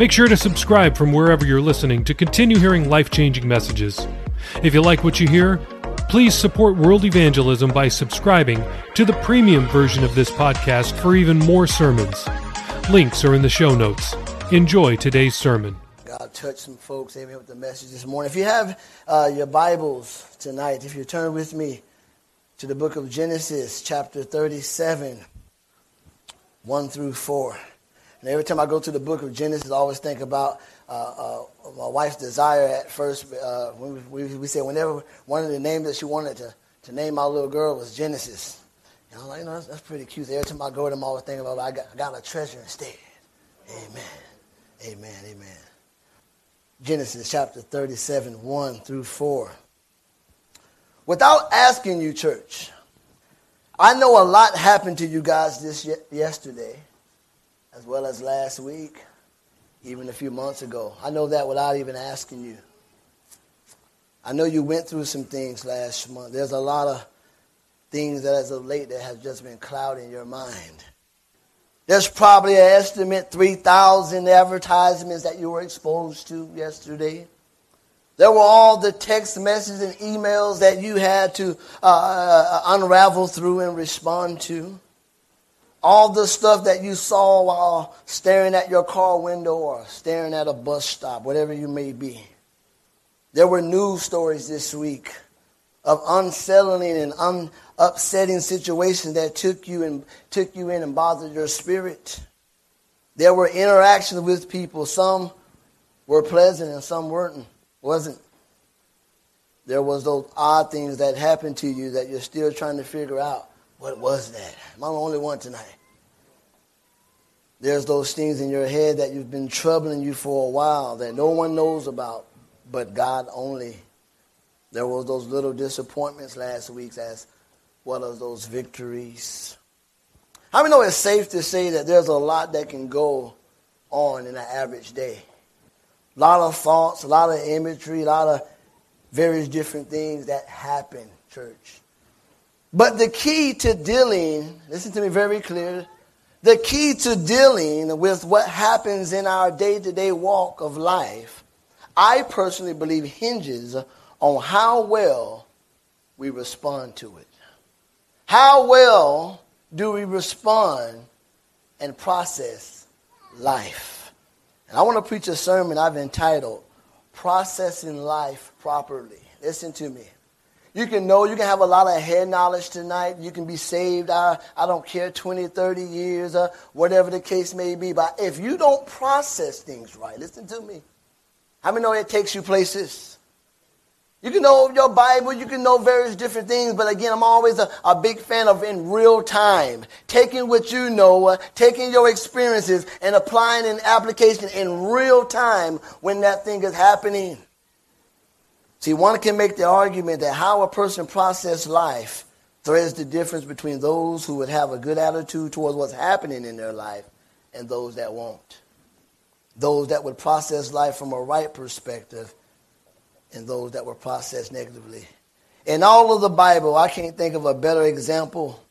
Make sure to subscribe from wherever you're listening to continue hearing life changing messages. If you like what you hear, please support world evangelism by subscribing to the premium version of this podcast for even more sermons. Links are in the show notes. Enjoy today's sermon. God touch some folks, amen, with the message this morning. If you have uh, your Bibles tonight, if you turn with me to the book of Genesis, chapter 37, 1 through 4. And every time I go to the book of Genesis, I always think about uh, uh, my wife's desire at first. Uh, we, we, we, said whenever one of the names that she wanted to, to name my little girl was Genesis. You know, like, you know that's, that's, pretty cute. Every time I go to them, I always think about I got, I got a treasure instead. Amen. Amen. Amen. Genesis chapter 37, 1 through 4. Without asking you, church, I know a lot happened to you guys this yesterday as well as last week, even a few months ago. I know that without even asking you. I know you went through some things last month. There's a lot of things that as of late that have just been clouding your mind. There's probably an estimate 3,000 advertisements that you were exposed to yesterday. There were all the text messages and emails that you had to uh, uh unravel through and respond to all the stuff that you saw while staring at your car window or staring at a bus stop, whatever you may be. There were news stories this week of unsettling and un- upsetting situations that took you and took you in and bothered your spirit. There were interactions with people. Some were pleasant and some weren't. Wasn't. There was those odd things that happened to you that you're still trying to figure out. What was that? Am I the only one tonight? There's those things in your head that you've been troubling you for a while that no one knows about, but God only. There was those little disappointments last week as well as those victories. How many know it's safe to say that there's a lot that can go on in an average day? A lot of thoughts, a lot of imagery, a lot of various different things that happen, church. But the key to dealing, listen to me very clearly, the key to dealing with what happens in our day to day walk of life, I personally believe, hinges on how well we respond to it. How well do we respond and process life? And I want to preach a sermon I've entitled Processing Life Properly. Listen to me. You can know, you can have a lot of head knowledge tonight. You can be saved, I, I don't care, 20, 30 years, or whatever the case may be. But if you don't process things right, listen to me. How many know it takes you places? You can know your Bible, you can know various different things, but again, I'm always a, a big fan of in real time. Taking what you know, uh, taking your experiences, and applying an application in real time when that thing is happening. See, one can make the argument that how a person processes life threads the difference between those who would have a good attitude towards what's happening in their life and those that won't. Those that would process life from a right perspective and those that were processed negatively. In all of the Bible, I can't think of a better example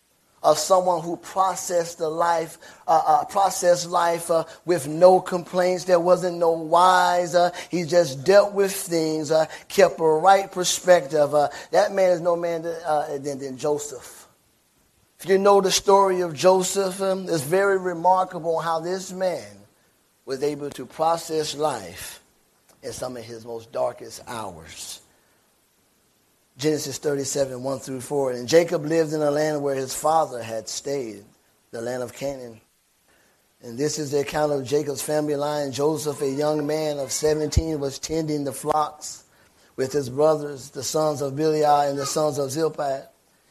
of someone who processed the life, uh, uh, processed life uh, with no complaints. There wasn't no whys. Uh, he just dealt with things, uh, kept a right perspective. Uh, that man is no man than, than Joseph. If you know the story of Joseph, um, it's very remarkable how this man was able to process life in some of his most darkest hours. Genesis 37, 1 through 4. And Jacob lived in a land where his father had stayed, the land of Canaan. And this is the account of Jacob's family line. Joseph, a young man of 17, was tending the flocks with his brothers, the sons of Bilhah and the sons of Zilpah,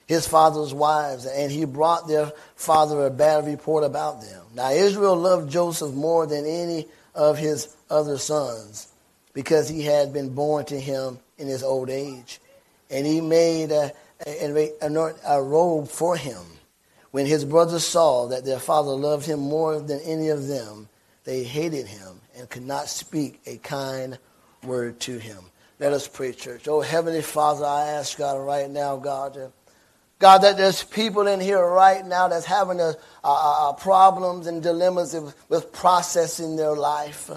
his father's wives, and he brought their father a bad report about them. Now Israel loved Joseph more than any of his other sons, because he had been born to him in his old age. And he made a, a, a, robe for him. When his brothers saw that their father loved him more than any of them, they hated him and could not speak a kind word to him. Let us pray, church. Oh, Heavenly Father, I ask God right now, God, God, that there's people in here right now that's having a, a, a problems and dilemmas with, with processing their life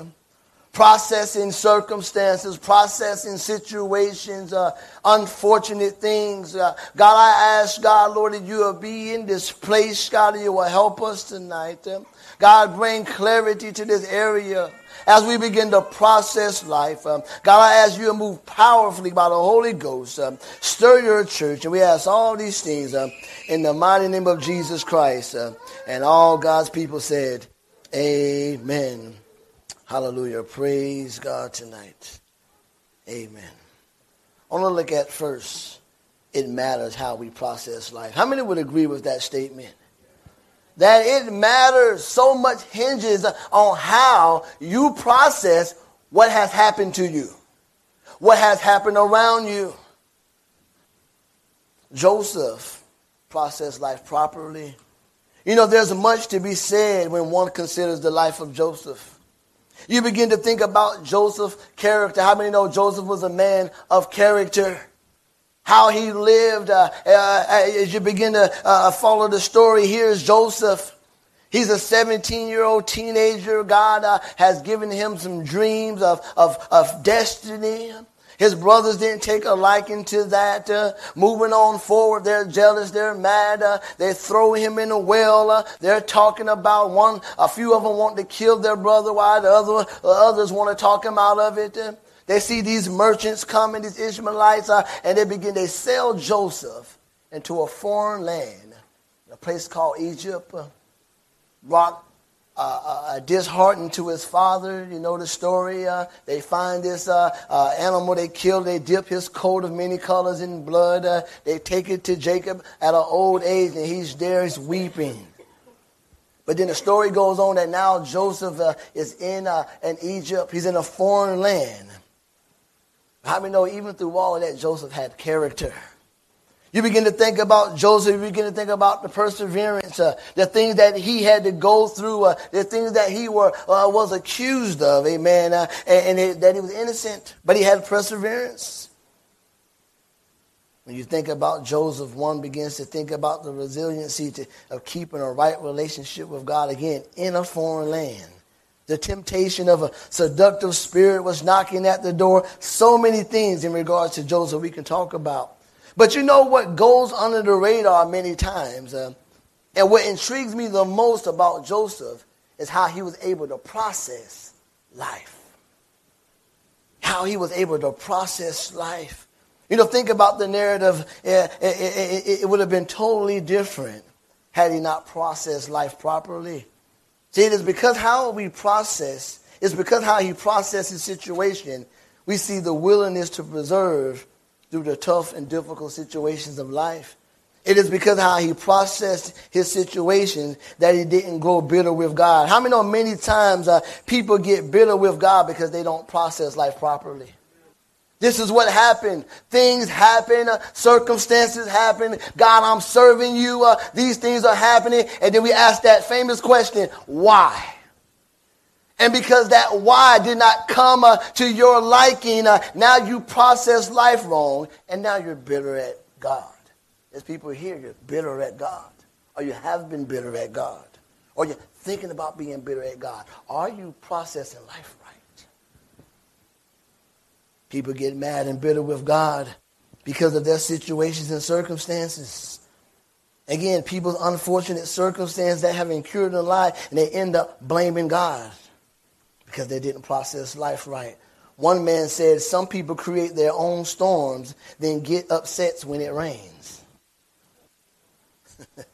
processing circumstances, processing situations, uh, unfortunate things. Uh, God, I ask God, Lord, that you will be in this place. God, you will help us tonight. Uh, God, bring clarity to this area as we begin to process life. Um, God, I ask you to move powerfully by the Holy Ghost. Um, stir your church. And we ask all these things um, in the mighty name of Jesus Christ. Uh, and all God's people said, Amen. Hallelujah. Praise God tonight. Amen. I want to look at first, it matters how we process life. How many would agree with that statement? That it matters so much hinges on how you process what has happened to you, what has happened around you. Joseph processed life properly. You know, there's much to be said when one considers the life of Joseph. You begin to think about Joseph's character. How many know Joseph was a man of character? How he lived. Uh, uh, as you begin to uh, follow the story, here's Joseph. He's a 17 year old teenager. God uh, has given him some dreams of, of, of destiny. His brothers didn't take a liking to that. Uh, moving on forward, they're jealous, they're mad, uh, they throw him in a well. Uh, they're talking about one, a few of them want to kill their brother, while the other, others want to talk him out of it. Uh, they see these merchants coming, these Ishmaelites, uh, and they begin, they sell Joseph into a foreign land, a place called Egypt. Uh, brought uh, uh, disheartened to his father. You know the story. Uh, they find this uh, uh, animal they kill. They dip his coat of many colors in blood. Uh, they take it to Jacob at an old age, and he's there. He's weeping. But then the story goes on that now Joseph is in, in Egypt. He's in a foreign land. How many know even through all of that, Joseph had character? You begin to think about Joseph, you begin to think about the perseverance, uh, the things that he had to go through, uh, the things that he were, uh, was accused of, amen, uh, and, and it, that he was innocent, but he had perseverance. When you think about Joseph, one begins to think about the resiliency to, of keeping a right relationship with God again in a foreign land. The temptation of a seductive spirit was knocking at the door. So many things in regards to Joseph we can talk about. But you know what goes under the radar many times, uh, and what intrigues me the most about Joseph is how he was able to process life. How he was able to process life. You know, think about the narrative. It, it, it, it would have been totally different had he not processed life properly. See, it is because how we process, it's because how he processed his situation, we see the willingness to preserve through the tough and difficult situations of life. It is because how he processed his situation that he didn't grow bitter with God. How many know many times uh, people get bitter with God because they don't process life properly? This is what happened. Things happen, uh, circumstances happen. God, I'm serving you. Uh, these things are happening. And then we ask that famous question, why? And because that why did not come uh, to your liking, uh, now you process life wrong, and now you're bitter at God. There's people here, you're bitter at God, or you have been bitter at God, or you're thinking about being bitter at God. Are you processing life right? People get mad and bitter with God because of their situations and circumstances. Again, people's unfortunate circumstances that have incurred their life, and they end up blaming God because they didn't process life right. One man said, Some people create their own storms, then get upset when it rains.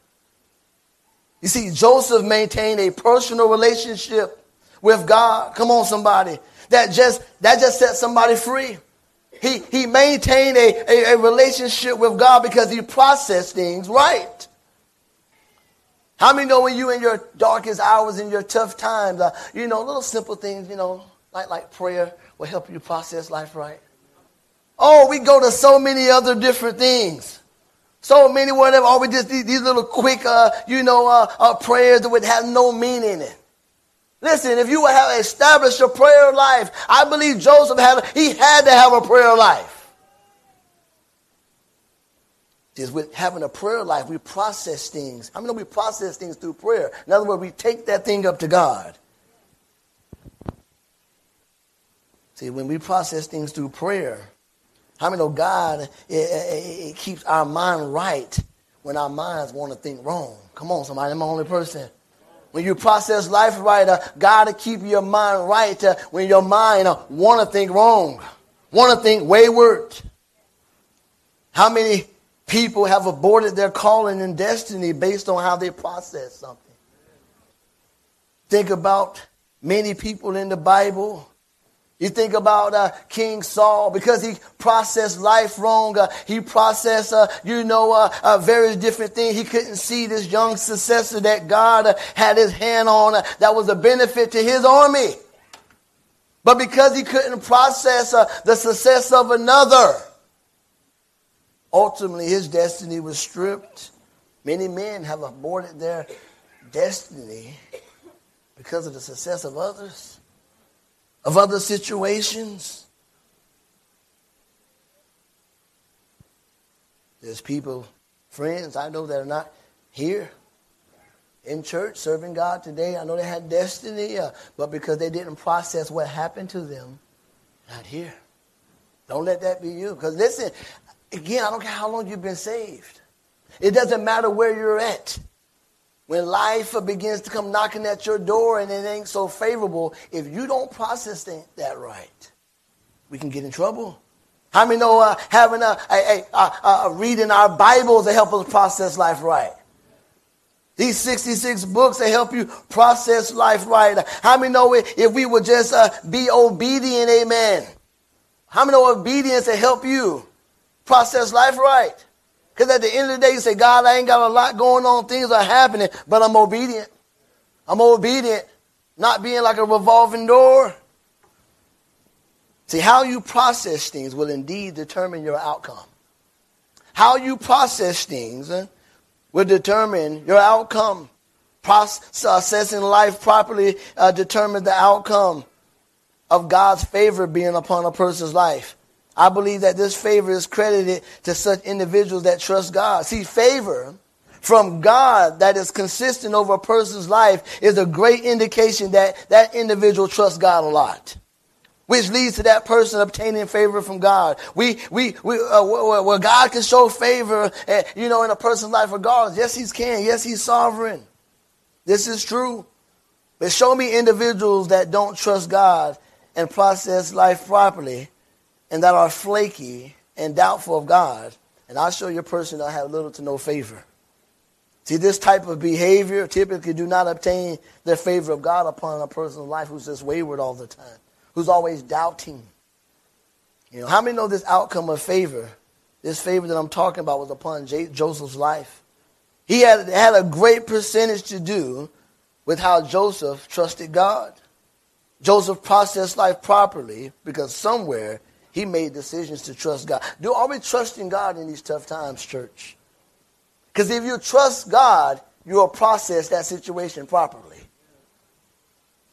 you see, Joseph maintained a personal relationship with God. Come on, somebody. That just, that just set somebody free. He, he maintained a, a, a relationship with God because he processed things right. How many know when you in your darkest hours, in your tough times, uh, you know, little simple things, you know, like, like prayer, will help you process life right? Oh, we go to so many other different things. So many, whatever. Or we just these, these little quick, uh, you know, uh, uh, prayers that would have no meaning in it. Listen, if you would have established a prayer life, I believe Joseph had, he had to have a prayer life. Is with having a prayer life, we process things. I mean, we process things through prayer. In other words, we take that thing up to God. See, when we process things through prayer, how many know God it, it, it keeps our mind right when our minds want to think wrong? Come on, somebody, I'm the only person. When you process life right, uh, God will keep your mind right uh, when your mind uh, want to think wrong, want to think wayward. How many people have aborted their calling and destiny based on how they process something? Think about many people in the Bible you think about uh, King Saul because he processed life wrong. Uh, he processed, uh, you know, uh, uh, various different things. He couldn't see this young successor that God uh, had his hand on that was a benefit to his army. But because he couldn't process the success of another, ultimately his destiny was stripped. Many men have aborted their destiny because of the success of others of other situations. There's people, friends I know that are not here in church serving God today. I know they had destiny, uh, but because they didn't process what happened to them, not here. Don't let that be you. Because listen, again, I don't care how long you've been saved. It doesn't matter where you're at. When life begins to come knocking at your door and it ain't so favorable, if you don't process that right, we can get in trouble. How many know uh, having a, a, a, a, reading our Bibles to help us process life right? These 66 books that help you process life right. How many know if we would just uh, be obedient, amen? How many know obedience to help you process life right? Because at the end of the day, you say, God, I ain't got a lot going on. Things are happening, but I'm obedient. I'm obedient. Not being like a revolving door. See, how you process things will indeed determine your outcome. How you process things uh, will determine your outcome. Processing life properly uh, determines the outcome of God's favor being upon a person's life. I believe that this favor is credited to such individuals that trust God. See, favor from God that is consistent over a person's life is a great indication that that individual trusts God a lot. Which leads to that person obtaining favor from God. We, we, we, uh, where God can show favor, uh, you know, in a person's life regardless. Yes, He can. Yes, He's sovereign. This is true. But show me individuals that don't trust God and process life properly and that are flaky and doubtful of God, and I'll show you a person that have little to no favor. See, this type of behavior typically do not obtain the favor of God upon a person's life who's just wayward all the time, who's always doubting. You know, how many know this outcome of favor, this favor that I'm talking about was upon J- Joseph's life? He had, had a great percentage to do with how Joseph trusted God. Joseph processed life properly because somewhere he made decisions to trust God. Do are we trusting God in these tough times, church? Because if you trust God, you will process that situation properly.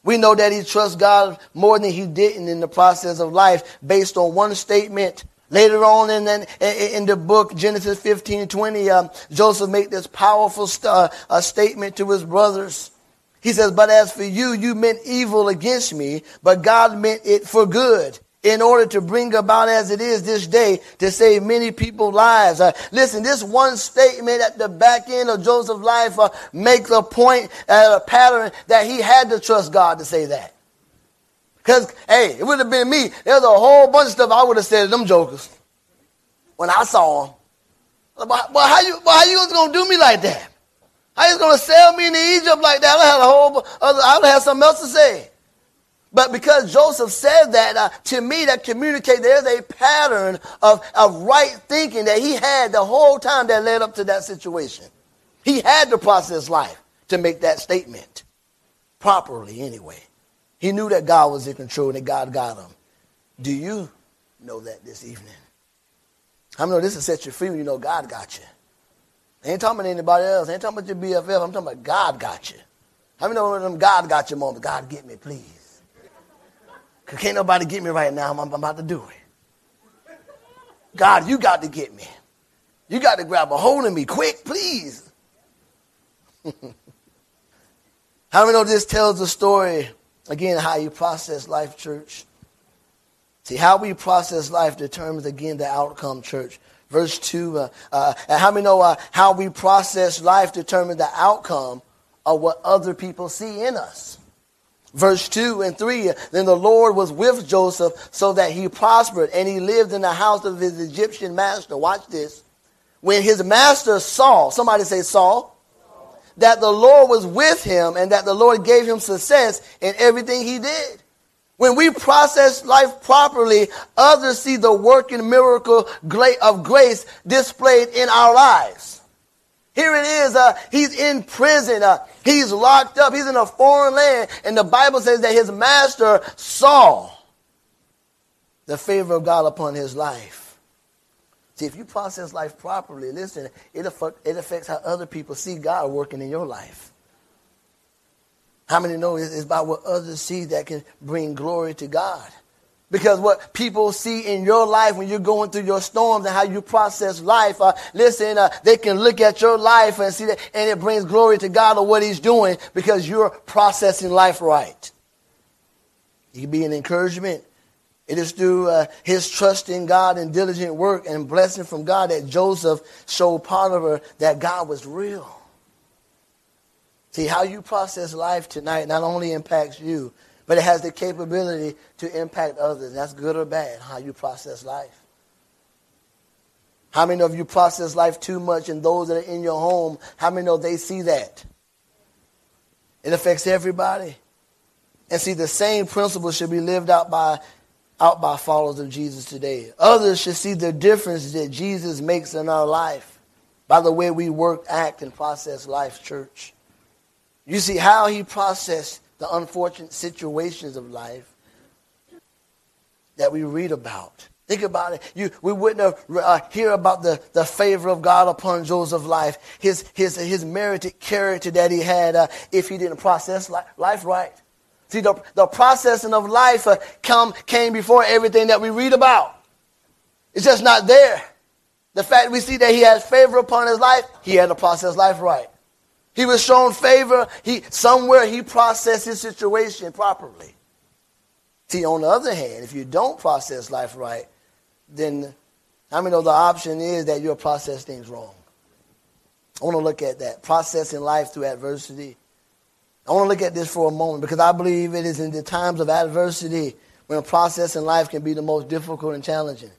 We know that he trusts God more than he didn't in the process of life based on one statement. Later on in, the, in the book, Genesis 15, 20, um, Joseph made this powerful st- uh, statement to his brothers. He says, But as for you, you meant evil against me, but God meant it for good in order to bring about as it is this day to save many people's lives. Uh, listen, this one statement at the back end of Joseph's life uh, makes a point, uh, a pattern that he had to trust God to say that. Because, hey, it would have been me. There's a whole bunch of stuff I would have said to them jokers when I saw them. But, but how you, but how you going to do me like that? How you going to sell me into Egypt like that? I had a whole I would have something else to say. But because Joseph said that, uh, to me, that communicates there's a pattern of, of right thinking that he had the whole time that led up to that situation. He had to process life to make that statement properly anyway. He knew that God was in control and that God got him. Do you know that this evening? Many know this will set you free when you know God got you? I ain't talking about anybody else. I ain't talking about your BFF. I'm talking about God got you. How many know them God got you moments? God, get me, please. Because can't nobody get me right now. I'm, I'm about to do it. God, you got to get me. You got to grab a hold of me quick, please. how many know this tells the story, again, how you process life, church? See, how we process life determines, again, the outcome, church. Verse 2, uh, uh, and how many know uh, how we process life determines the outcome of what other people see in us? Verse 2 and 3, then the Lord was with Joseph so that he prospered, and he lived in the house of his Egyptian master. Watch this. When his master saw, somebody say Saul, that the Lord was with him and that the Lord gave him success in everything he did. When we process life properly, others see the working miracle of grace displayed in our lives. Here it is. Uh, he's in prison. Uh, he's locked up. He's in a foreign land. And the Bible says that his master saw the favor of God upon his life. See, if you process life properly, listen, it, affect, it affects how other people see God working in your life. How many know it's about what others see that can bring glory to God? Because what people see in your life when you're going through your storms and how you process life, uh, listen, uh, they can look at your life and see that, and it brings glory to God of what He's doing because you're processing life right. It can be an encouragement. It is through uh, his trust in God and diligent work and blessing from God that Joseph showed Potiphar that God was real. See, how you process life tonight not only impacts you, but it has the capability to impact others. That's good or bad, how you process life. How many of you process life too much and those that are in your home, how many know they see that? It affects everybody. And see, the same principle should be lived out by out by followers of Jesus today. Others should see the difference that Jesus makes in our life by the way we work, act, and process life, church. You see how he processed the unfortunate situations of life that we read about. Think about it. You, we wouldn't have, uh, hear about the, the favor of God upon Joseph's life, his, his, his merited character that he had uh, if he didn't process life, life right. See, the, the processing of life uh, come, came before everything that we read about. It's just not there. The fact we see that he has favor upon his life, he had to process life right. He was shown favor. He, somewhere he processed his situation properly. See, on the other hand, if you don't process life right, then I mean, the option is that you'll process things wrong. I want to look at that. Processing life through adversity. I want to look at this for a moment because I believe it is in the times of adversity when processing life can be the most difficult and challenging.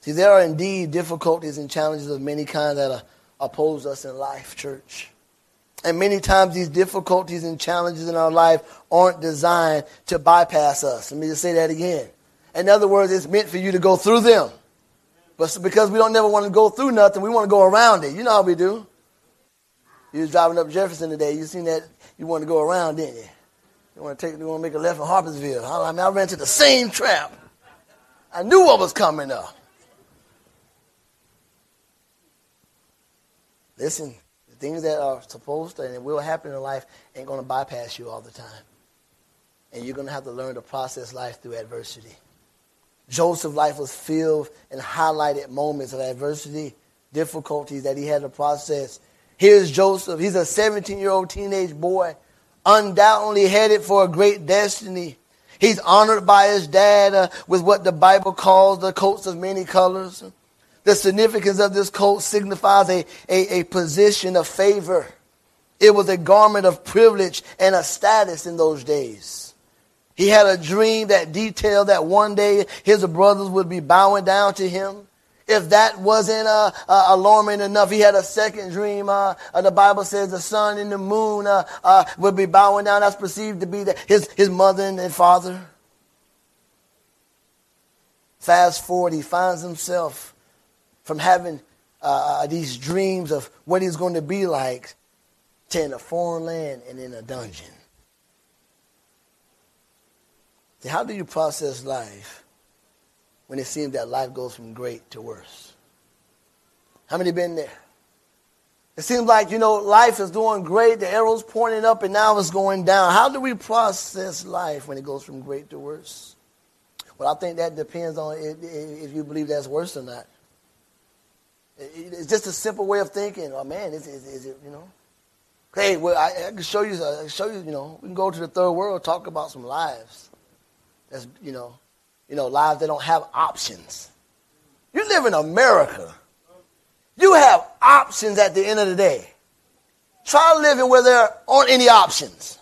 See, there are indeed difficulties and challenges of many kinds that are oppose us in life, church. And many times these difficulties and challenges in our life aren't designed to bypass us. Let me just say that again. In other words, it's meant for you to go through them. But because we don't never want to go through nothing, we want to go around it. You know how we do. You was driving up Jefferson today. You seen that? You want to go around, didn't you? You want to take. You want to make a left in Harpersville. I mean, I ran into the same trap. I knew what was coming up. Listen, the things that are supposed to and will happen in life ain't going to bypass you all the time. And you're going to have to learn to process life through adversity. Joseph's life was filled and highlighted moments of adversity, difficulties that he had to process. Here's Joseph. He's a 17 year old teenage boy, undoubtedly headed for a great destiny. He's honored by his dad uh, with what the Bible calls the coats of many colors. The significance of this coat signifies a, a, a position of favor. It was a garment of privilege and a status in those days. He had a dream that detailed that one day his brothers would be bowing down to him. If that wasn't uh, uh, alarming enough, he had a second dream. Uh, uh the Bible says the sun and the moon uh, uh, would be bowing down. That's perceived to be the, his, his mother and father. Fast forward, he finds himself from having uh, uh, these dreams of what he's going to be like to in a foreign land and in a dungeon. How do you process life when it seems that life goes from great to worse? How many been there? It seems like, you know, life is doing great, the arrow's pointing up, and now it's going down. How do we process life when it goes from great to worse? Well, I think that depends on if you believe that's worse or not. It's just a simple way of thinking. Oh, man, is, is, is it, you know? Hey, well, I, I, can show you, I can show you, you know, we can go to the third world, talk about some lives. That's, you know, you know, lives that don't have options. You live in America. You have options at the end of the day. Try living where there aren't any options.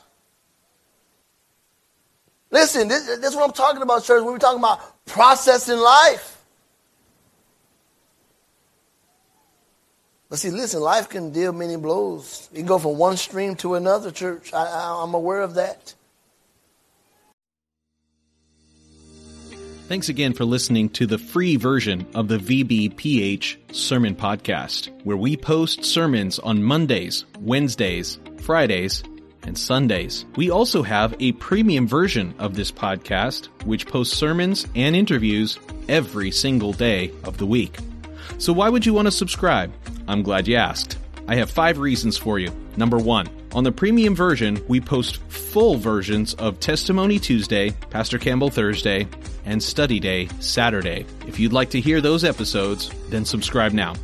Listen, this, this is what I'm talking about, church. When we're talking about processing life. But see, listen, life can deal many blows. You can go from one stream to another, church. I, I, I'm aware of that. Thanks again for listening to the free version of the VBPH Sermon Podcast, where we post sermons on Mondays, Wednesdays, Fridays, and Sundays. We also have a premium version of this podcast, which posts sermons and interviews every single day of the week. So why would you want to subscribe? I'm glad you asked. I have five reasons for you. Number one, on the premium version, we post full versions of Testimony Tuesday, Pastor Campbell Thursday, and Study Day Saturday. If you'd like to hear those episodes, then subscribe now.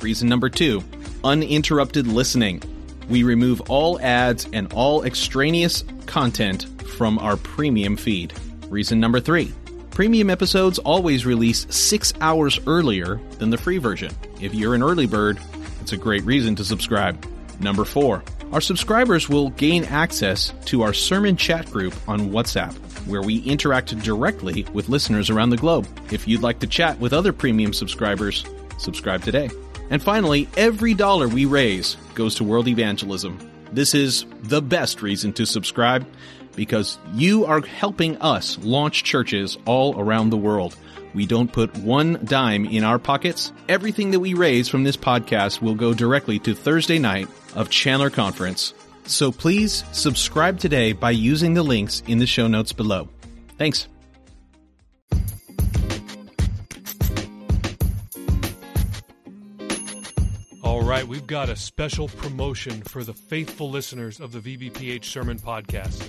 Reason number two, uninterrupted listening. We remove all ads and all extraneous content from our premium feed. Reason number three, premium episodes always release six hours earlier than the free version. If you're an early bird, it's a great reason to subscribe. Number four, our subscribers will gain access to our sermon chat group on WhatsApp, where we interact directly with listeners around the globe. If you'd like to chat with other premium subscribers, subscribe today. And finally, every dollar we raise goes to world evangelism. This is the best reason to subscribe because you are helping us launch churches all around the world. We don't put one dime in our pockets. Everything that we raise from this podcast will go directly to Thursday night of Chandler Conference. So please subscribe today by using the links in the show notes below. Thanks. All right, we've got a special promotion for the faithful listeners of the VBPH Sermon Podcast.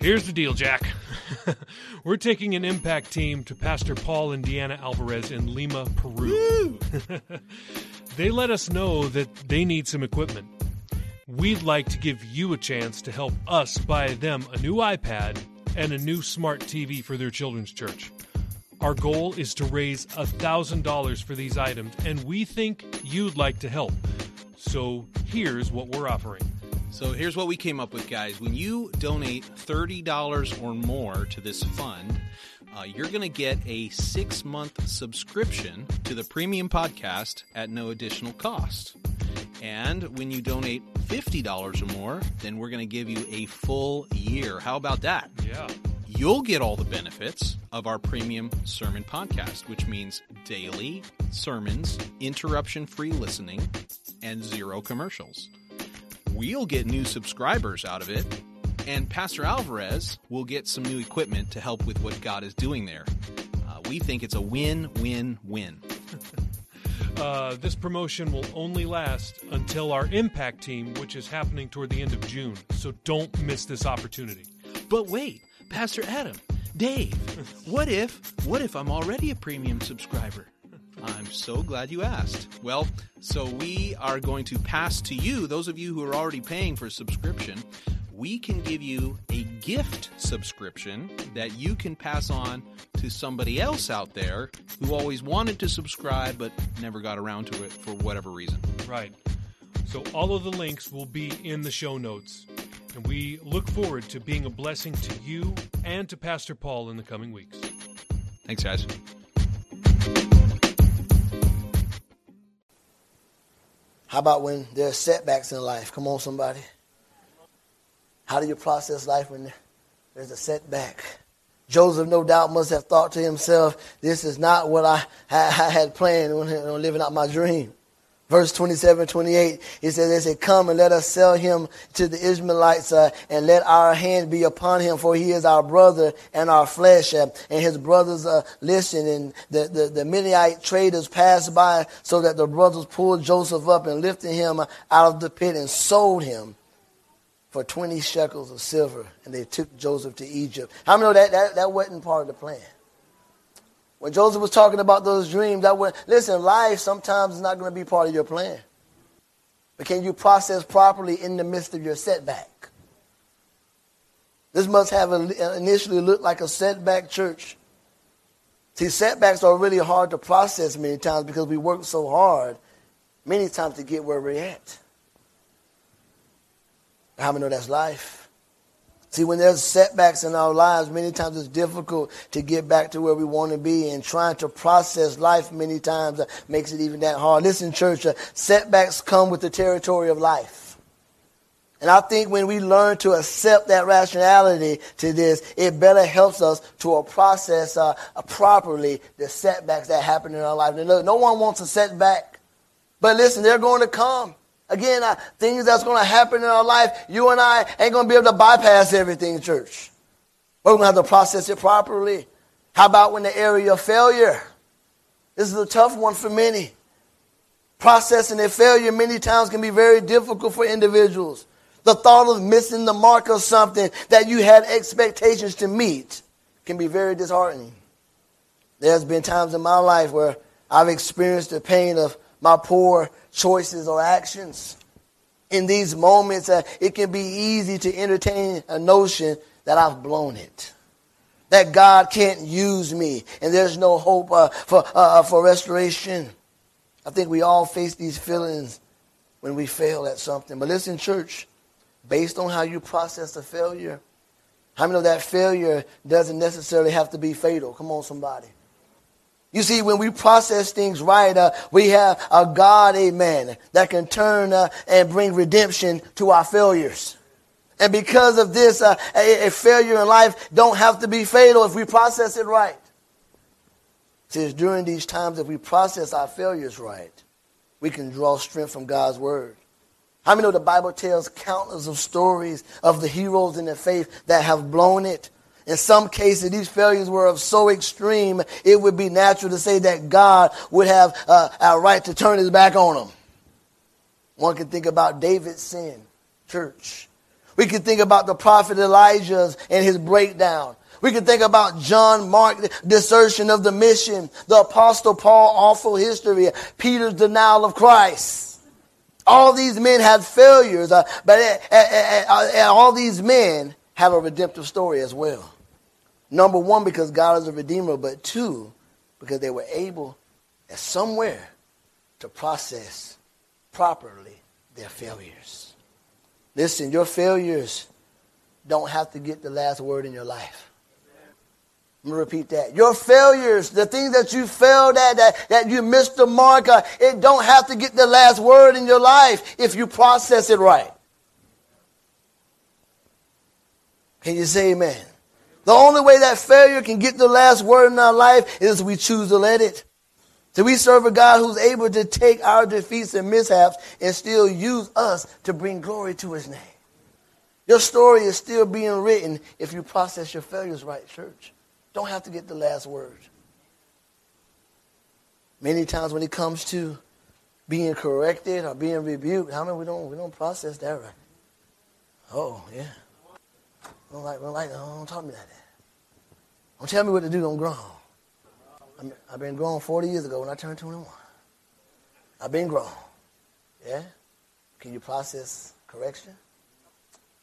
Here's the deal, Jack. We're taking an impact team to Pastor Paul and Deanna Alvarez in Lima, Peru. they let us know that they need some equipment. We'd like to give you a chance to help us buy them a new iPad and a new smart TV for their children's church. Our goal is to raise $1,000 for these items, and we think you'd like to help. So here's what we're offering. So here's what we came up with, guys. When you donate $30 or more to this fund, uh, you're going to get a six month subscription to the premium podcast at no additional cost. And when you donate $50 or more, then we're going to give you a full year. How about that? Yeah. You'll get all the benefits of our premium sermon podcast, which means daily sermons, interruption free listening, and zero commercials we'll get new subscribers out of it, and Pastor Alvarez will get some new equipment to help with what God is doing there. Uh, we think it's a win win win. Uh, this promotion will only last until our impact team, which is happening toward the end of June. So don't miss this opportunity. But wait, Pastor Adam, Dave, what if, what if I'm already a premium subscriber? I'm so glad you asked. Well, so we are going to pass to you, those of you who are already paying for a subscription, we can give you a gift subscription that you can pass on to somebody else out there who always wanted to subscribe but never got around to it for whatever reason. Right. So all of the links will be in the show notes. And we look forward to being a blessing to you and to Pastor Paul in the coming weeks. Thanks, guys. How about when there are setbacks in life? Come on, somebody. How do you process life when there's a setback? Joseph, no doubt, must have thought to himself, this is not what I, I had planned when living out my dream. Verse 27, 28, he says, they say, come and let us sell him to the Ishmaelites uh, and let our hand be upon him, for he is our brother and our flesh. Uh, and his brothers uh, listened, and the, the, the Midianite traders passed by so that the brothers pulled Joseph up and lifted him out of the pit and sold him for 20 shekels of silver. And they took Joseph to Egypt. How many know that, that, that wasn't part of the plan? When Joseph was talking about those dreams, that went, listen, life sometimes is not going to be part of your plan. But can you process properly in the midst of your setback? This must have initially looked like a setback church. See, setbacks are really hard to process many times because we work so hard many times to get where we're at. How many know that's life? See, when there's setbacks in our lives, many times it's difficult to get back to where we want to be, and trying to process life many times uh, makes it even that hard. Listen, church, uh, setbacks come with the territory of life. And I think when we learn to accept that rationality to this, it better helps us to process uh, properly the setbacks that happen in our life. And look, no one wants a setback, but listen, they're going to come. Again, uh, things that's going to happen in our life, you and I ain't going to be able to bypass everything, church. We're going to have to process it properly. How about when the area of failure? This is a tough one for many. Processing a failure many times can be very difficult for individuals. The thought of missing the mark of something that you had expectations to meet can be very disheartening. There's been times in my life where I've experienced the pain of my poor choices or actions. In these moments, uh, it can be easy to entertain a notion that I've blown it. That God can't use me and there's no hope uh, for, uh, uh, for restoration. I think we all face these feelings when we fail at something. But listen, church, based on how you process a failure, how many of that failure doesn't necessarily have to be fatal? Come on, somebody. You see, when we process things right, uh, we have a God, amen, that can turn uh, and bring redemption to our failures. And because of this, uh, a, a, failure in life don't have to be fatal if we process it right. See, it's during these times if we process our failures right, we can draw strength from God's word. How many know the Bible tells countless of stories of the heroes in the faith that have blown it? In some cases, these failures were of so extreme, it would be natural to say that God would have uh, a right to turn his back on them. One can think about David's sin, church. We can think about the prophet Elijah's and his breakdown. We can think about John Mark's desertion of the mission, the apostle Paul awful history, Peter's denial of Christ. All these men had failures, uh, but uh, uh, uh all these men have a redemptive story as well. Number one, because God is a redeemer, but two, because they were able, at somewhere, to process properly their failures. Listen, your failures don't have to get the last word in your life. Let me repeat that. Your failures, the things that you failed at, that, that you missed the mark, it don't have to get the last word in your life if you process it right. Can you say amen? The only way that failure can get the last word in our life is we choose to let it. So we serve a God who's able to take our defeats and mishaps and still use us to bring glory to his name. Your story is still being written if you process your failures right, church. Don't have to get the last word. Many times when it comes to being corrected or being rebuked, how many we don't we don't process that right? Oh, yeah. Don't like, don't like, don't talk to me like that. Don't tell me what to do. I'm grown. I've been grown 40 years ago when I turned 21. I've been grown. Yeah? Can you process correction?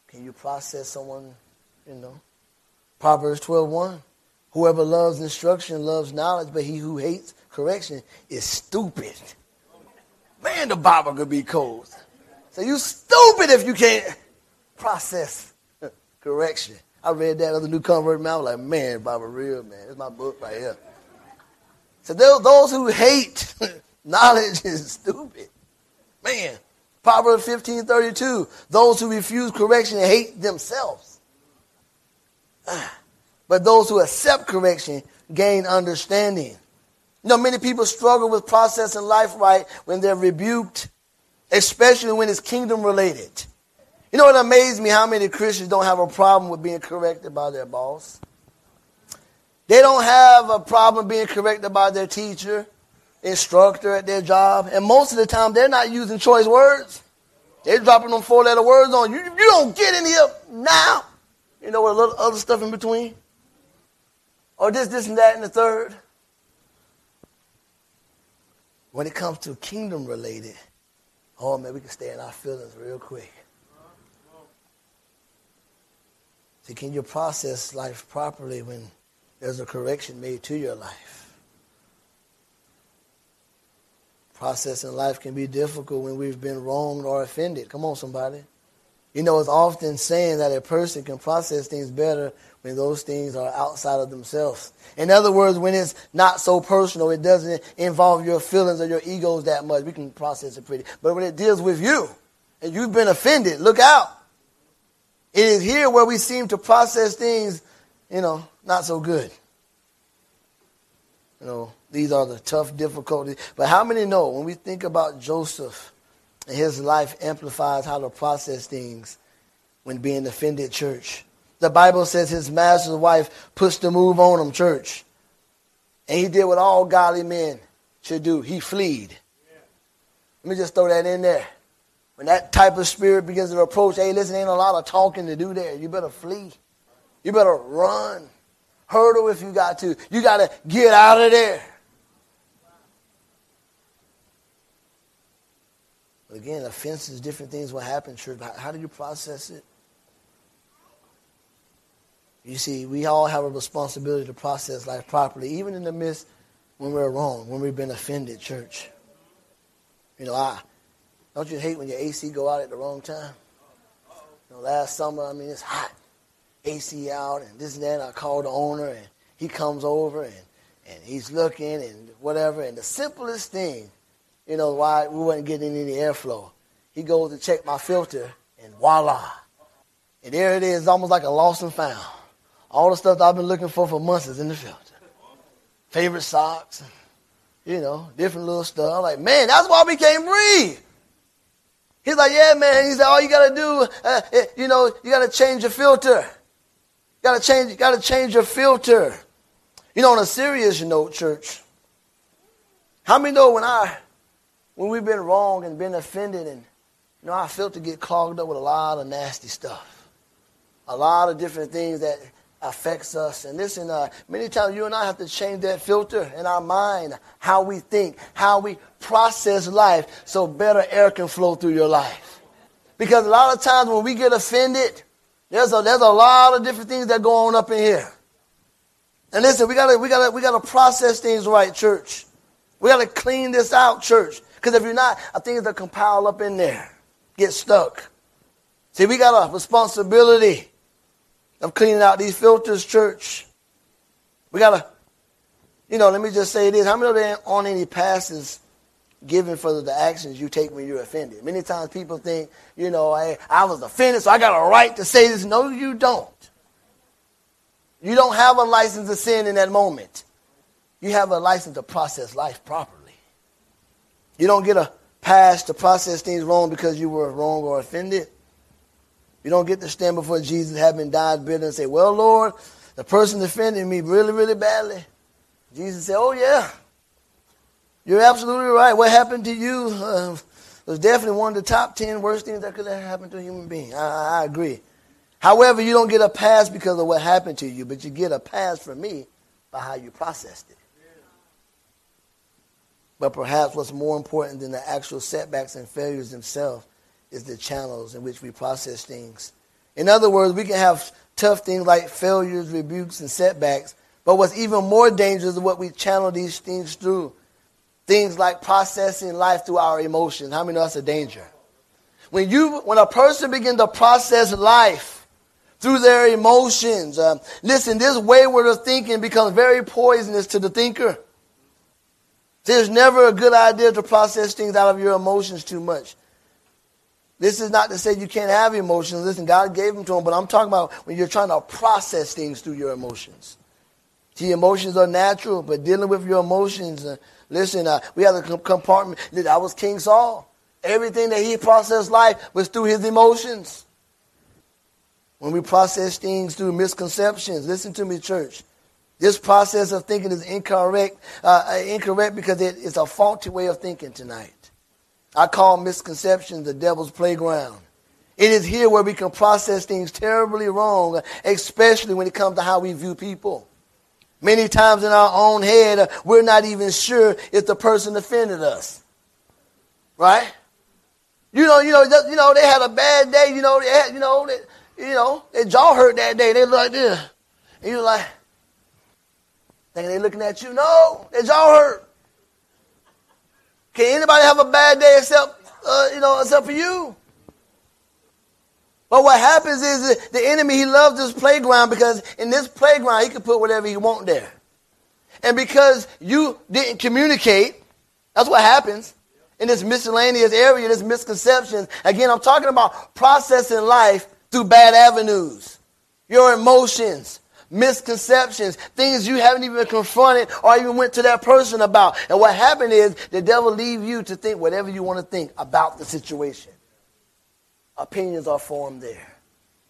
Can you process someone, you know? Proverbs 12.1. Whoever loves instruction loves knowledge, but he who hates correction is stupid. Man, the Bible could be cold. So you stupid if you can't process correction. I read that other new convert man. I was like, man, Bible real, man. It's my book right here. So those who hate knowledge is stupid. Man. Proverbs 15, 32. Those who refuse correction hate themselves. Ah, but those who accept correction gain understanding. You know, many people struggle with processing life right when they're rebuked, especially when it's kingdom related. You know what amazed me? How many Christians don't have a problem with being corrected by their boss? They don't have a problem being corrected by their teacher, instructor at their job. And most of the time, they're not using choice words. They're dropping them four letter words on you. You don't get any of now. You know, with a little other stuff in between. Or this, this, and that, and the third. When it comes to kingdom related, oh man, we can stay in our feelings real quick. See, can you process life properly when there's a correction made to your life? Processing life can be difficult when we've been wronged or offended. Come on, somebody. You know, it's often saying that a person can process things better when those things are outside of themselves. In other words, when it's not so personal, it doesn't involve your feelings or your egos that much. We can process it pretty. But when it deals with you and you've been offended, look out. It is here where we seem to process things, you know, not so good. You know, these are the tough difficulties. But how many know when we think about Joseph and his life amplifies how to process things when being offended church? The Bible says his master's wife pushed the move on him, church. And he did what all godly men should do. He fled. Let me just throw that in there. When that type of spirit begins to approach, hey, listen, ain't a lot of talking to do there. You better flee. You better run. Hurdle if you got to. You got to get out of there. But Again, offenses, different things will happen, church. How do you process it? You see, we all have a responsibility to process life properly, even in the midst when we're wrong, when we've been offended, church. You know, I don't you hate when your AC go out at the wrong time? You know, last summer, I mean, it's hot. AC out and this and that. I called the owner and he comes over and, and he's looking and whatever. And the simplest thing, you know, why we wasn't getting any airflow. He goes to check my filter and voila. And there it is, almost like a lost and found. All the stuff I've been looking for for months is in the filter. Favorite socks, you know, different little stuff. I'm like, man, that's why we can't breathe. He's like, yeah, man. He's like, all you got to do, uh, eh, you know, you got to change your filter. You got to change, got to change your filter. You know, on a serious note, church, how many know when I, when we've been wrong and been offended and, you know, our filter get clogged up with a lot of nasty stuff. A lot of different things that affects us. And listen, uh, many times you and I have to change that filter in our mind, how we think, how we process life, so better air can flow through your life. Because a lot of times when we get offended, there's a, there's a lot of different things that go on up in here. And listen, we gotta, we gotta, we gotta process things right, church. We gotta clean this out, church. Because if you're not, uh, I think that compile up in there, get stuck. See, we got a responsibility of cleaning out these filters, church. We got to, you know, let me just say this. How many of there aren't any passes given for the actions you take when you're offended? Many times people think, you know, I, I was offended, so I got a right to say this. No, you don't. You don't have a license to sin in that moment. You have a license to process life properly. You don't get a pass to process things wrong because you were wrong or offended. You don't get to stand before Jesus having died bitter and say, Well, Lord, the person offended me really, really badly. Jesus said, Oh, yeah. You're absolutely right. What happened to you uh, was definitely one of the top 10 worst things that could have happened to a human being. I, I agree. However, you don't get a pass because of what happened to you, but you get a pass from me by how you processed it. But perhaps what's more important than the actual setbacks and failures themselves is the channels in which we process things. In other words, we can have tough things like failures, rebukes, and setbacks, but what's even more dangerous is what we channel these things through. Things like processing life through our emotions. How many know that's a danger? When you, when a person begins to process life through their emotions, um, listen, this wayward of thinking becomes very poisonous to the thinker. There's never a good idea to process things out of your emotions too much. This is not to say you can't have emotions. Listen, God gave them to him, but I'm talking about when you're trying to process things through your emotions. See, emotions are natural, but dealing with your emotions, uh, listen, uh, we have a compartment. I was King Saul. Everything that he processed life was through his emotions. When we process things through misconceptions, listen to me, church. This process of thinking is incorrect, uh, uh incorrect because it is a faulty way of thinking tonight. I call misconceptions the devil's playground. It is here where we can process things terribly wrong, especially when it comes to how we view people. Many times in our own head, uh, we're not even sure if the person offended us. Right? You know, you know, you know, they had a bad day. You know, they had, you know, they, you know, their jaw hurt that day. They look like this, and you're like, thinking they looking at you. No, their jaw hurt. Can anybody have a bad day except, uh, you know, except for you? But what happens is the enemy, he loves this playground because in this playground, he can put whatever he want there. And because you didn't communicate, that's what happens in this miscellaneous area, this misconceptions. Again, I'm talking about processing life through bad avenues. Your emotions, misconceptions, things you haven't even confronted or even went to that person about. And what happened is the devil leave you to think whatever you want to think about the situation. Opinions are formed there.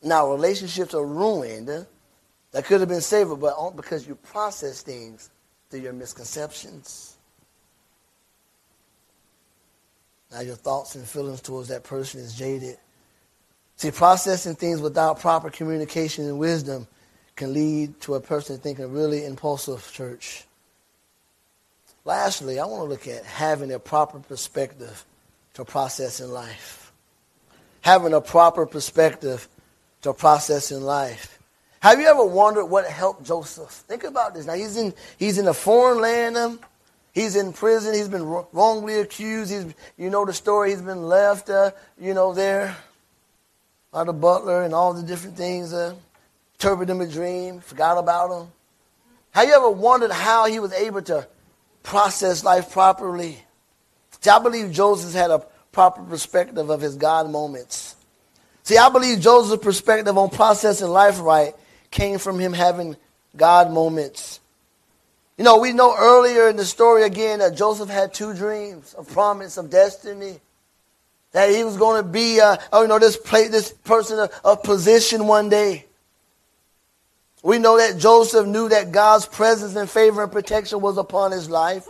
Now, relationships are ruined that could have been saved, but because you process things through your misconceptions. Now your thoughts and feelings towards that person is jaded. See, processing things without proper communication and wisdom can lead to a person thinking really impulsive, church. Lastly, I want to look at having a proper perspective to processing life. Having a proper perspective to process in life. Have you ever wondered what helped Joseph? Think about this. Now he's in he's in a foreign land. Um, He's in prison. He's been wrongly accused. He's, you know the story. He's been left, uh, you know, there by the butler and all the different things. Uh, interpreted him a dream, forgot about him. Have you ever wondered how he was able to process life properly? See, I believe Joseph had a proper perspective of his God moments. See, I believe Joseph's perspective on processing life right came from him having God moments. You know, we know earlier in the story again that Joseph had two dreams, a promise of destiny. That he was going to be, uh, oh, you know, this, play, this person of, of position one day. We know that Joseph knew that God's presence and favor and protection was upon his life.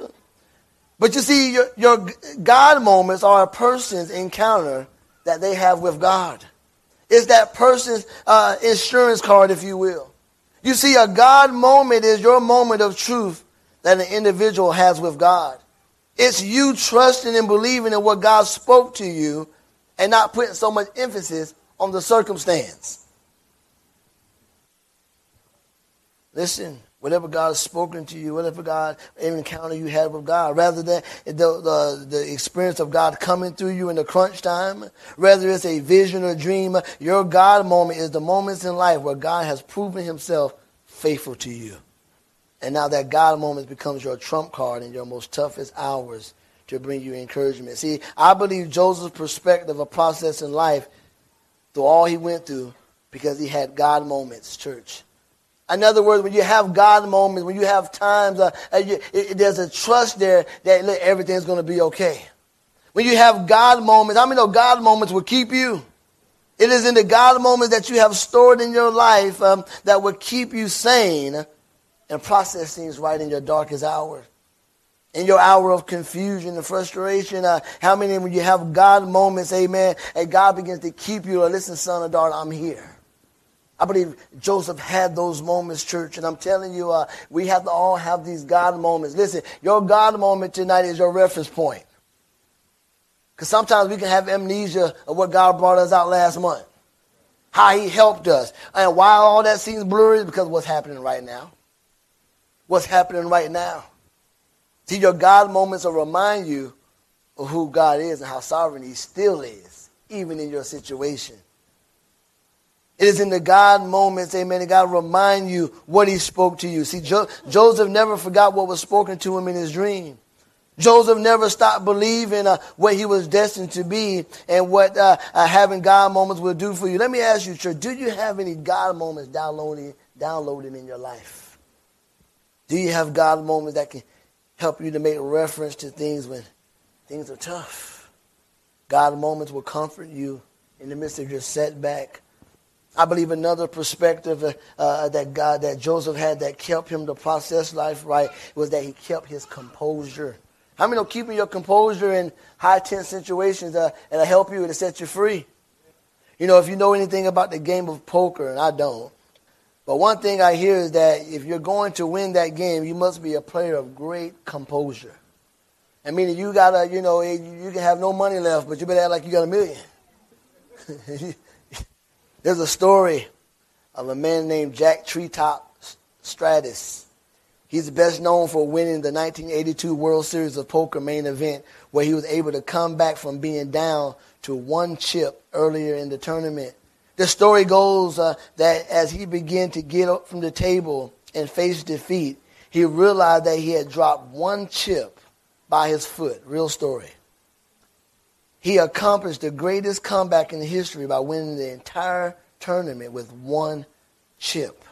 But you see, your, your God moments are a person's encounter that they have with God. It's that person's uh, insurance card, if you will. You see, a God moment is your moment of truth that an individual has with God. It's you trusting and believing in what God spoke to you and not putting so much emphasis on the circumstance. Listen, whatever God has spoken to you, whatever God any encounter you had with God, rather than the, the, the experience of God coming through you in the crunch time, whether it's a vision or dream, your God moment is the moments in life where God has proven himself faithful to you. And now that God moment becomes your trump card in your most toughest hours to bring you encouragement. See, I believe Joseph's perspective of processing life through all he went through because he had God moments, church. In other words, when you have God moments, when you have times, uh, you, it, there's a trust there that look, everything's going to be okay. When you have God moments, I mean, know God moments will keep you. It is in the God moments that you have stored in your life um, that will keep you sane and process things right in your darkest hour. In your hour of confusion and frustration, uh, how many when you have God moments, amen, and God begins to keep you, or listen, son or daughter, I'm here. I believe Joseph had those moments, church, and I'm telling you, uh, we have to all have these God moments. Listen, your God moment tonight is your reference point. Because sometimes we can have amnesia of what God brought us out last month, how He helped us. And why all that seems blurry? Because what's happening right now what's happening right now. See, your God moments will remind you of who God is and how sovereign He still is, even in your situation. It is in the God moments, amen, that God remind you what He spoke to you. See, jo- Joseph never forgot what was spoken to him in his dream. Joseph never stopped believing uh, what he was destined to be and what uh, uh, having God moments will do for you. Let me ask you, church, do you have any God moments downloading, downloading in your life? Do you have God moments that can help you to make reference to things when things are tough? God moments will comfort you in the midst of your setback. I believe another perspective uh, uh, that God, that Joseph had that kept him to process life right was that he kept his composure. How many know keeping your composure in high tense situations uh, it'll help you to set you free? You know, if you know anything about the game of poker, and I don't, but one thing I hear is that if you're going to win that game, you must be a player of great composure. I mean, you gotta, you know, you can have no money left, but you better act like you got a million. There's a story of a man named Jack Treetop Straus. He's best known for winning the 1982 World Series of Poker main event, where he was able to come back from being down to one chip earlier in the tournament. The story goes uh, that as he began to get up from the table and face defeat, he realized that he had dropped one chip by his foot. Real story. He accomplished the greatest comeback in history by winning the entire tournament with one chip.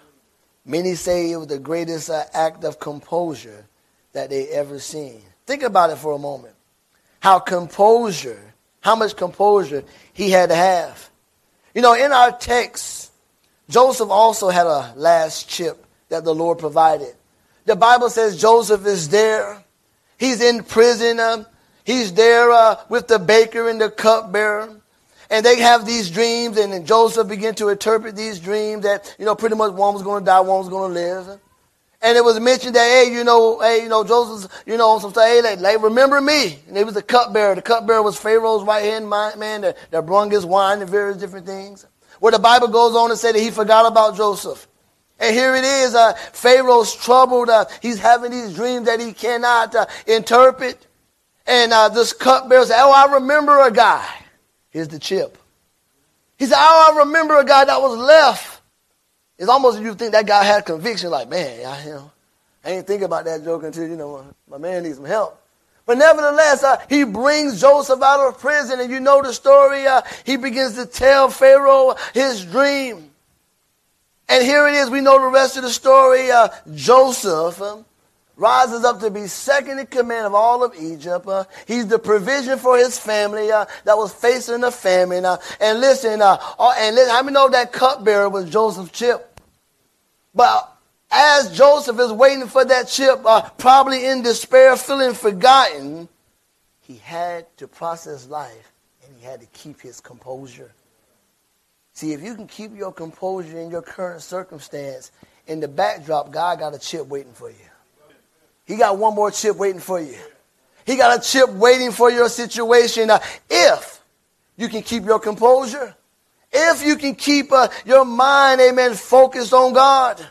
Many say it was the greatest uh, act of composure that they ever seen. Think about it for a moment. How composure, how much composure he had to have. You know, in our text, Joseph also had a last chip that the Lord provided. The Bible says Joseph is there. He's in prison. Uh, he's there uh, with the baker and the cupbearer. And they have these dreams, and then Joseph began to interpret these dreams that, you know, pretty much one was going to die, one was going to live. And it was mentioned that, hey, you know, hey, you know, Joseph's, you know, some say, hey, they, they remember me. And he was the cupbearer. The cupbearer was Pharaoh's right hand man that, that brung his wine and various different things. Where the Bible goes on to say that he forgot about Joseph. And here it is, uh, Pharaoh's troubled. Uh, he's having these dreams that he cannot uh, interpret. And uh, this cupbearer said, oh, I remember a guy. Here's the chip. He said, oh, I remember a guy that was left. It's almost as you think that guy had conviction, like, man, I, you know, I ain't think about that joke until, you know, my man needs some help. But nevertheless, uh, he brings Joseph out of prison, and you know the story. Uh, he begins to tell Pharaoh his dream. And here it is. We know the rest of the story. Uh, Joseph um, rises up to be second in command of all of Egypt. Uh, he's the provision for his family uh, that was facing a famine. Uh, and listen, uh, uh, and how many know that cupbearer was Joseph chip? But as Joseph is waiting for that chip, uh, probably in despair, feeling forgotten, he had to process life and he had to keep his composure. See, if you can keep your composure in your current circumstance, in the backdrop, God got a chip waiting for you. He got one more chip waiting for you. He got a chip waiting for your situation. If you can keep your composure, if you can keep uh, your mind, amen, focused on God.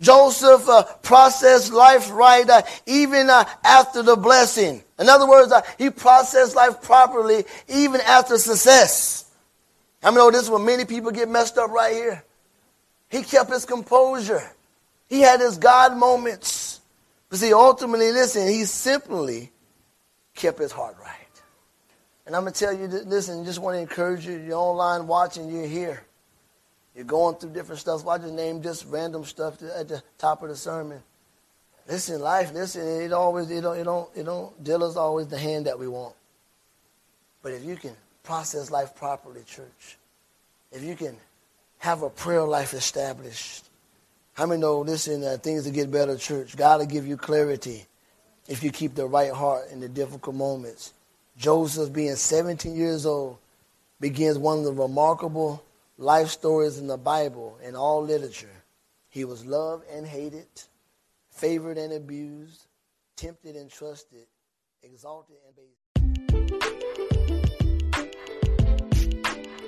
Joseph uh, processed life right uh, even uh, after the blessing. In other words, uh, he processed life properly even after success. I mean, oh, this is where many people get messed up right here. He kept his composure. He had his God moments. But see, ultimately, listen, he simply kept his heart right. And I'm going to tell you, listen, just want to encourage you, you're online watching, you're here. You're going through different stuff. I just name just random stuff at the top of the sermon. Listen, life, listen, it always, it don't, it don't, it don't deal us always the hand that we want. But if you can process life properly, church, if you can have a prayer life established, how many know, listen, uh, things to get better, church? God will give you clarity if you keep the right heart in the difficult moments. Joseph, being 17 years old, begins one of the remarkable life stories in the Bible and all literature. He was loved and hated, favored and abused, tempted and trusted, exalted and based.